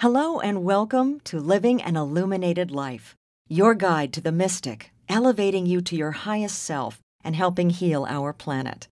Hello and welcome to Living an Illuminated Life, your guide to the mystic, elevating you to your highest self and helping heal our planet.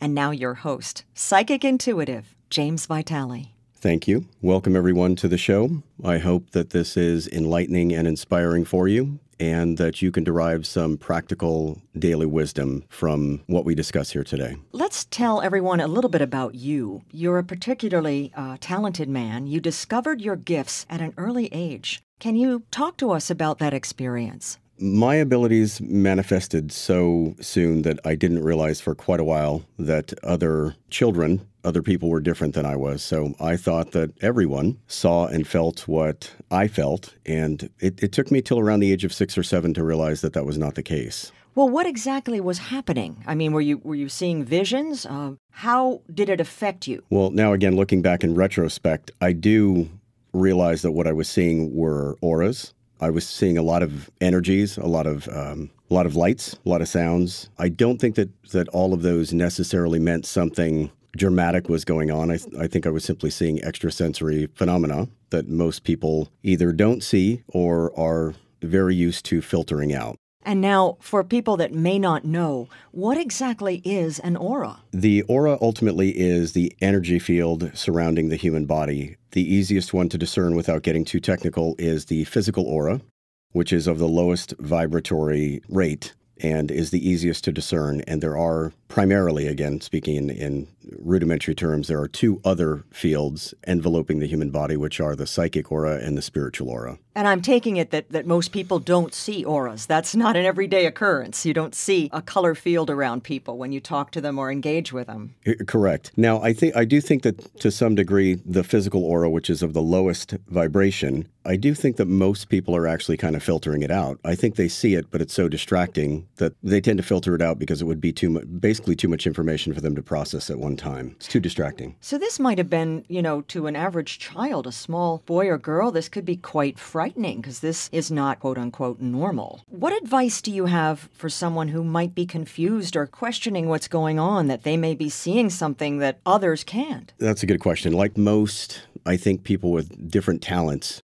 And now, your host, Psychic Intuitive, James Vitale. Thank you. Welcome, everyone, to the show. I hope that this is enlightening and inspiring for you and that you can derive some practical daily wisdom from what we discuss here today. Let's tell everyone a little bit about you. You're a particularly uh, talented man. You discovered your gifts at an early age. Can you talk to us about that experience? My abilities manifested so soon that I didn't realize for quite a while that other children, other people were different than I was. So I thought that everyone saw and felt what I felt. And it, it took me till around the age of six or seven to realize that that was not the case. Well, what exactly was happening? I mean, were you were you seeing visions? Uh, how did it affect you? Well, now again, looking back in retrospect, I do realize that what I was seeing were auras I was seeing a lot of energies, a lot of um, a lot of lights, a lot of sounds. I don't think that that all of those necessarily meant something dramatic was going on. I, I think I was simply seeing extrasensory phenomena that most people either don't see or are very used to filtering out. And now, for people that may not know, what exactly is an aura? The aura ultimately is the energy field surrounding the human body. The easiest one to discern without getting too technical is the physical aura, which is of the lowest vibratory rate and is the easiest to discern. And there are primarily, again, speaking in, in, rudimentary terms, there are two other fields enveloping the human body, which are the psychic aura and the spiritual aura. And I'm taking it that, that most people don't see auras. That's not an everyday occurrence. You don't see a color field around people when you talk to them or engage with them. Uh, correct. Now, I think I do think that to some degree, the physical aura, which is of the lowest vibration, I do think that most people are actually kind of filtering it out. I think they see it, but it's so distracting that they tend to filter it out because it would be too much, basically too much information for them to process at one time. It's too distracting. So this might have been, you know, to an average child, a small boy or girl, this could be quite frightening frightening because this is not quote unquote normal. What advice do you have for someone who might be confused or questioning what's going on, that they may be seeing something that others can't? That's a good question. Like most, I think, people with different talents,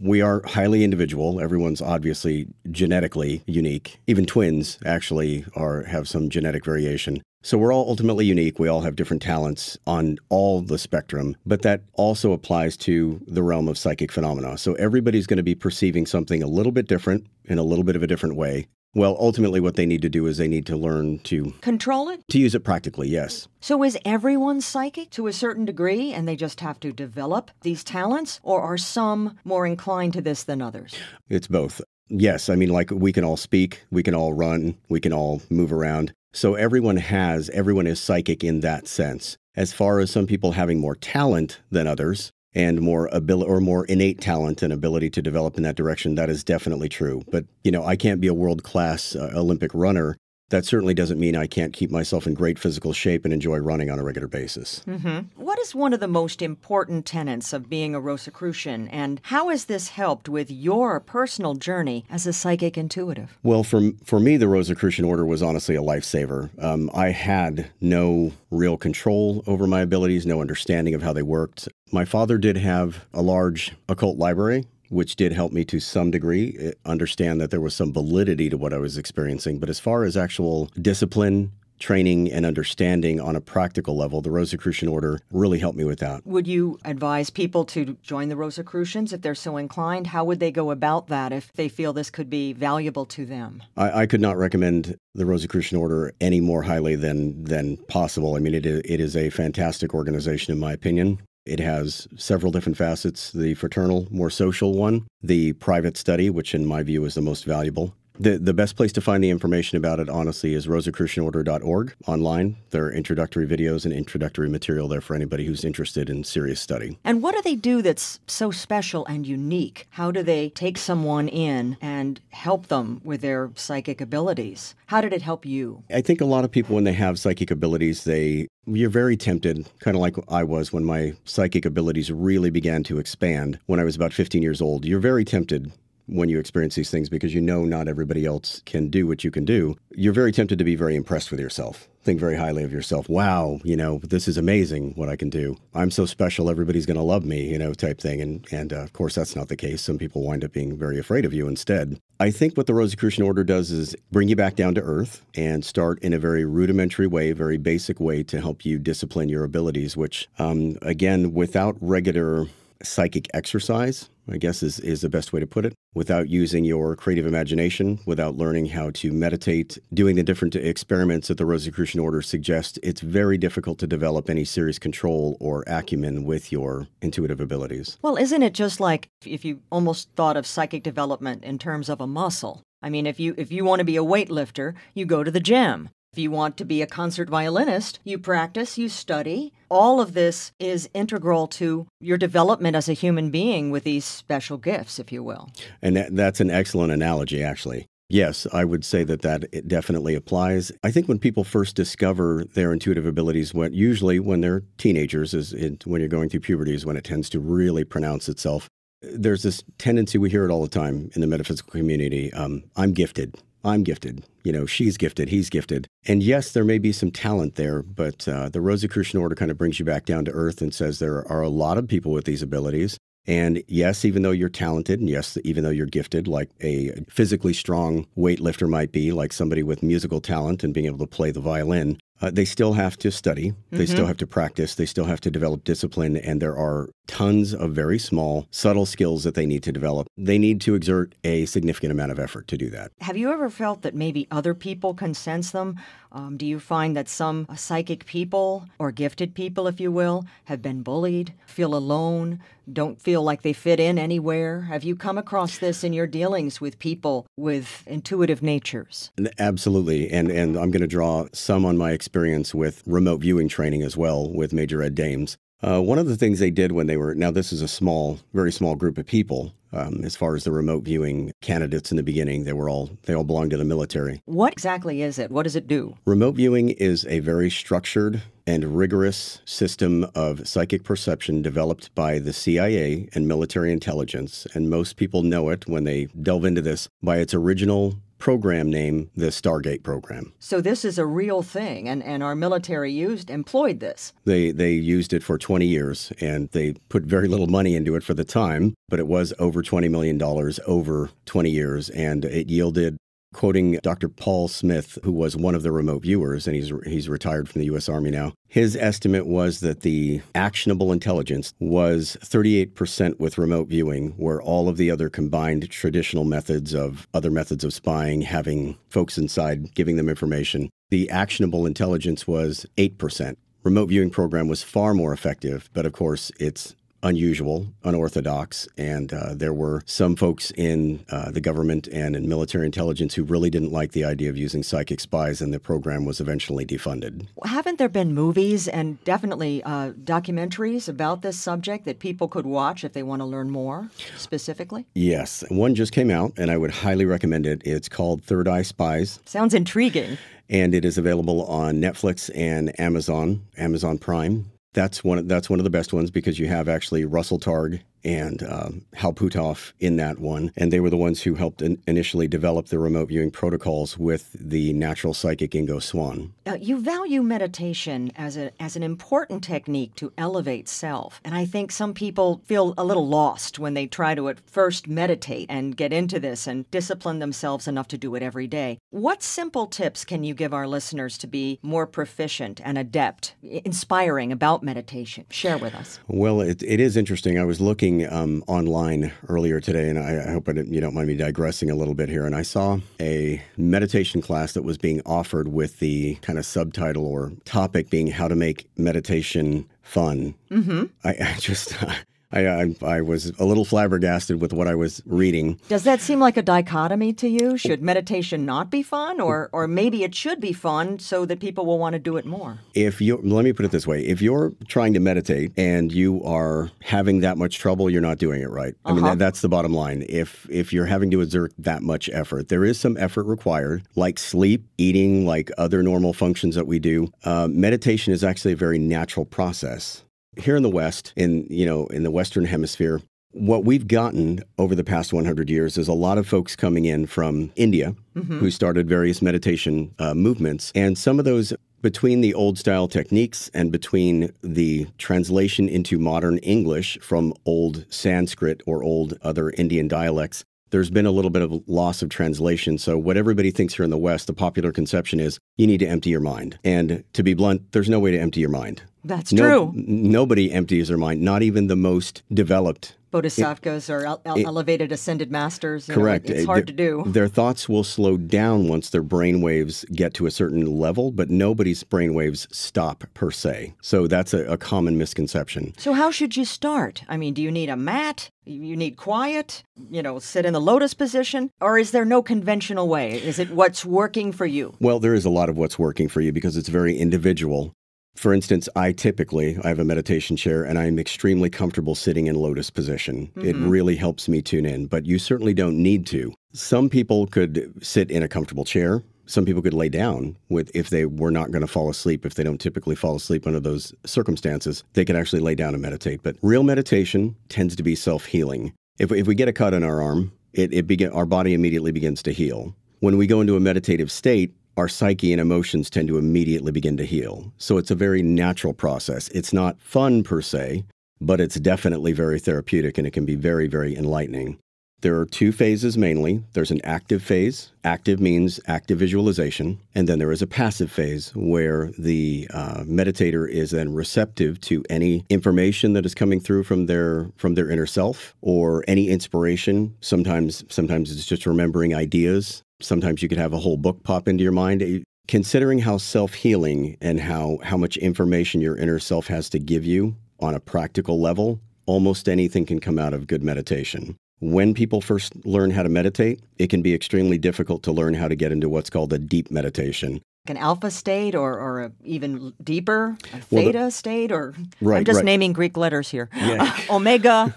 we are highly individual. Everyone's obviously genetically unique. Even twins actually are have some genetic variation. So we're all ultimately unique. We all have different talents on all the spectrum, but that also applies to the realm of psychic phenomena. So everybody's going to be perceiving something a little bit different in a little bit of a different way. Well, ultimately, what they need to do is they need to learn to control it, to use it practically, yes. So, is everyone psychic to a certain degree and they just have to develop these talents, or are some more inclined to this than others? It's both. Yes, I mean, like we can all speak, we can all run, we can all move around. So everyone has, everyone is psychic in that sense. As far as some people having more talent than others and more ability or more innate talent and ability to develop in that direction, that is definitely true. But, you know, I can't be a world class uh, Olympic runner that certainly doesn't mean I can't keep myself in great physical shape and enjoy running on a regular basis. Mm-hmm. What is one of the most important tenets of being a Rosicrucian, and how has this helped with your personal journey as a psychic intuitive? Well, for, for me, the Rosicrucian order was honestly a lifesaver. Um, I had no real control over my abilities, no understanding of how they worked. My father did have a large occult library which did help me to some degree eh, understand that there was some validity to what I was experiencing. But as far as actual discipline, training and understanding on a practical level, the Rosicrucian order really helped me with that. Would you advise people to join the Rosicrucians if they're so inclined? How would they go about that if they feel this could be valuable to them? I, I could not recommend the Rosicrucian order any more highly than than possible. I mean, it, it is a fantastic organization, in my opinion. It has several different facets. The fraternal, more social one, the private study, which in my view is the most valuable, the, the best place to find the information about it, honestly, is rosicrucianorder.org online. There are introductory videos and introductory material there for anybody who's interested in serious study. And what do they do that's so special and unique? How do they take someone in and help them with their psychic abilities? How did it help you? I think a lot of people, when they have psychic abilities, they you're very tempted, kind of like I was when my psychic abilities really began to expand when I was about 15 years old. You're very tempted when you experience these things because you know not everybody else can do what you can do. You're very tempted to be very impressed with yourself. Think very highly of yourself. Wow, you know, this is amazing what I can do. I'm so special, everybody's going to love me, you know, type thing. And, and uh, of course, that's not the case. Some people wind up being very afraid of you instead. I think what the Rosicrucian Order does is bring you back down to earth and start in a very rudimentary way, very basic way to help you discipline your abilities, which, um, again, without regular psychic exercise, I guess is, is the best way to put it, without using your creative imagination, without learning how to meditate, doing the different experiments that the Rosicrucian Order suggests, it's very difficult to develop any serious control or acumen with your intuitive abilities. Well, isn't it just like if you almost thought of psychic development in terms of a muscle? I mean, if you if you want to be a weightlifter, you go to the gym. If you want to be a concert violinist, you practice, you study. All of this is integral to your development as a human being with these special gifts, if you will. And that, that's an excellent analogy, actually. Yes, I would say that that it definitely applies. I think when people first discover their intuitive abilities, when usually when they're teenagers, is it, when you're going through puberty, is when it tends to really pronounce itself. There's this tendency we hear it all the time in the metaphysical community. Um, I'm gifted. I'm gifted. You know, she's gifted, he's gifted. And yes, there may be some talent there, but uh, the Rosicrucian Order kind of brings you back down to earth and says there are a lot of people with these abilities. And yes, even though you're talented, and yes, even though you're gifted, like a physically strong weightlifter might be, like somebody with musical talent and being able to play the violin, uh, they still have to study, they mm-hmm. still have to practice, they still have to develop discipline, and there are tons of very small, subtle skills that they need to develop. They need to exert a significant amount of effort to do that. Have you ever felt that maybe other people can sense them? Um, do you find that some psychic people, or gifted people, if you will, have been bullied, feel alone, don't feel like they fit in anywhere? Have you come across this in your dealings with people with intuitive natures? Absolutely. And, and I'm going to draw some on my experience with remote viewing training as well with Major Ed Dames. Uh, one of the things they did when they were now this is a small, very small group of people. Um, as far as the remote viewing candidates in the beginning, they were all they all belonged to the military. What exactly is it? What does it do? Remote viewing is a very structured and rigorous system of psychic perception developed by the CIA and military intelligence. And most people know it when they delve into this by its original program name the Stargate program. So this is a real thing, and, and our military used employed this. They they used it for 20 years, and they put very little money into it for the time, but it was over 20 million dollars over 20 years, and it yielded quoting Dr. Paul Smith, who was one of the remote viewers, and he's he's retired from the U.S. Army now. His estimate was that the actionable intelligence was 38% with remote viewing, where all of the other combined traditional methods of other methods of spying, having folks inside giving them information, the actionable intelligence was 8%. Remote viewing program was far more effective, but of course, it's unusual, unorthodox, and uh, there were some folks in uh, the government and in military intelligence who really didn't like the idea of using psychic spies, and the program was eventually defunded. Haven't there been movies and definitely uh, documentaries about this subject that people could watch if they want to learn more specifically? Yes, one just came out, and I would highly recommend it. It's called Third Eye Spies. Sounds intriguing. And it is available on Netflix and Amazon, Amazon Prime that's one that's one of the best ones because you have actually Russell Targ and um, Hal Puthoff in that one. And they were the ones who helped in- initially develop the remote viewing protocols with the natural psychic Ingo Swann. Uh, you value meditation as, a, as an important technique to elevate self. And I think some people feel a little lost when they try to at first meditate and get into this and discipline themselves enough to do it every day. What simple tips can you give our listeners to be more proficient and adept, inspiring about meditation? Share with us. Well, it, it is interesting. I was looking looking um, online earlier today, and I, I hope I you don't mind me digressing a little bit here. And I saw a meditation class that was being offered with the kind of subtitle or topic being how to make meditation fun. Mm-hmm. I, I just I, I, I, was a little flabbergasted with what I was reading. Does that seem like a dichotomy to you? Should meditation not be fun, or or maybe it should be fun so that people will want to do it more? If you let me put it this way: if you're trying to meditate and you are having that much trouble, you're not doing it right. I uh-huh. mean, that, that's the bottom line. If if you're having to exert that much effort, there is some effort required, like sleep, eating, like other normal functions that we do. Uh, meditation is actually a very natural process here in the West, in you know, in the Western Hemisphere, What we've gotten over the past 100 years is a lot of folks coming in from India mm-hmm. who started various meditation uh, movements. And some of those between the old style techniques and between the translation into modern English from old Sanskrit or old other Indian dialects, there's been a little bit of loss of translation. So, what everybody thinks here in the West, the popular conception is you need to empty your mind. And to be blunt, there's no way to empty your mind. That's no, true. Nobody empties their mind, not even the most developed bodhisattvas or el- it, elevated ascended masters. correct. Know, it's eh, hard to do. Their thoughts will slow down once their brain waves get to a certain level, but nobody's brain waves stop per se. So that's a, a common misconception. So how should you start? I mean, do you need a mat? You need quiet, you know, sit in the lotus position? Or is there no conventional way? Is it what's working for you? Well, there is a lot of what's working for you because it's very individual. For instance, I typically I have a meditation chair and I'm extremely comfortable sitting in lotus position. Mm-hmm. It really helps me tune in, but you certainly don't need to. Some people could sit in a comfortable chair. Some people could lay down with if they were not going to fall asleep, if they don't typically fall asleep under those circumstances, they could actually lay down and meditate. But real meditation tends to be self-healing. If, if we get a cut on our arm, it, it begin, our body immediately begins to heal. When we go into a meditative state, our psyche and emotions tend to immediately begin to heal. So it's a very natural process. It's not fun per se, but it's definitely very therapeutic and it can be very, very enlightening. There are two phases mainly. There's an active phase. Active means active visualization. And then there is a passive phase where the uh, meditator is then receptive to any information that is coming through from their from their inner self or any inspiration. Sometimes sometimes it's just remembering ideas Sometimes you could have a whole book pop into your mind. Eh, considering how self healing and how, how much information your inner self has to give you on a practical level, almost anything can come out of good meditation. When people first learn how to meditate, it can be extremely difficult to learn how to get into what's called a deep meditation an alpha state or, or a even deeper a theta well, the, state or right, I'm just right. naming Greek letters here. Yeah. Omega.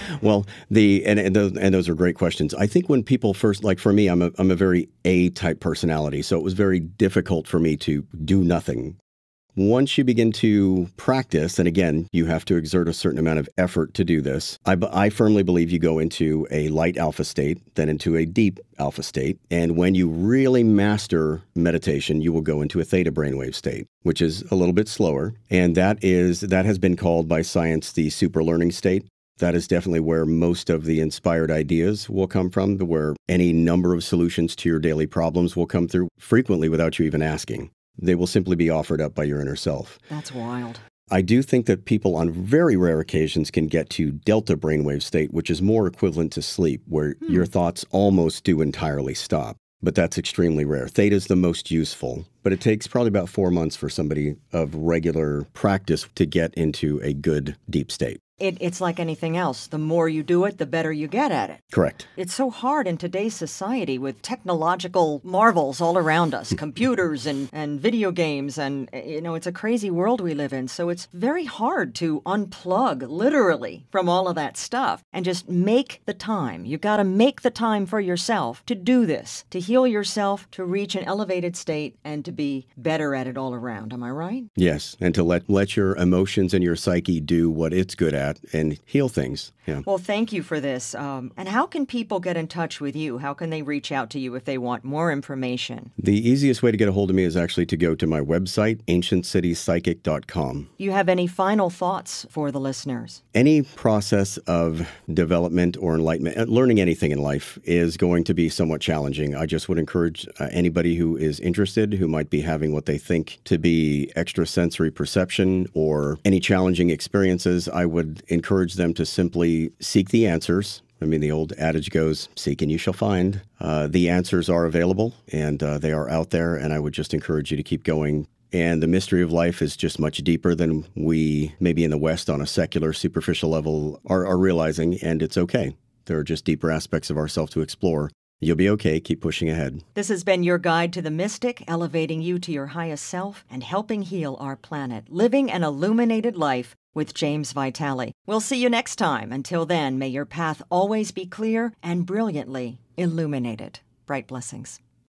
well, the and and those, and those are great questions. I think when people first like for me, I'm a I'm a very A type personality, so it was very difficult for me to do nothing once you begin to practice, and again, you have to exert a certain amount of effort to do this, I, I firmly believe you go into a light alpha state, then into a deep alpha state. And when you really master meditation, you will go into a theta brainwave state, which is a little bit slower. And that is that has been called by science the super learning state. That is definitely where most of the inspired ideas will come from, where any number of solutions to your daily problems will come through frequently without you even asking. They will simply be offered up by your inner self. That's wild. I do think that people on very rare occasions can get to delta brainwave state, which is more equivalent to sleep, where hmm. your thoughts almost do entirely stop. But that's extremely rare. Theta is the most useful, but it takes probably about four months for somebody of regular practice to get into a good deep state. It, it's like anything else. The more you do it, the better you get at it. Correct. It's so hard in today's society with technological marvels all around us computers and, and video games. And, you know, it's a crazy world we live in. So it's very hard to unplug literally from all of that stuff and just make the time. You've got to make the time for yourself to do this, to heal yourself, to reach an elevated state, and to be better at it all around. Am I right? Yes. And to let, let your emotions and your psyche do what it's good at that and heal things. Yeah. Well, thank you for this. Um, and how can people get in touch with you? How can they reach out to you if they want more information? The easiest way to get a hold of me is actually to go to my website, ancientcitypsychic.com. You have any final thoughts for the listeners? Any process of development or enlightenment, uh, learning anything in life is going to be somewhat challenging. I just would encourage uh, anybody who is interested, who might be having what they think to be extrasensory perception or any challenging experiences, I encourage them to simply seek the answers. I mean, the old adage goes, seek and you shall find. Uh, the answers are available and uh, they are out there, and I would just encourage you to keep going. And the mystery of life is just much deeper than we, maybe in the West, on a secular, superficial level, are, are realizing, and it's okay. There are just deeper aspects of ourselves to explore. You'll be okay. Keep pushing ahead. This has been your guide to the mystic, elevating you to your highest self and helping heal our planet, living an illuminated life with James Vitale. We'll see you next time. Until then, may your path always be clear and brilliantly illuminated. Bright blessings.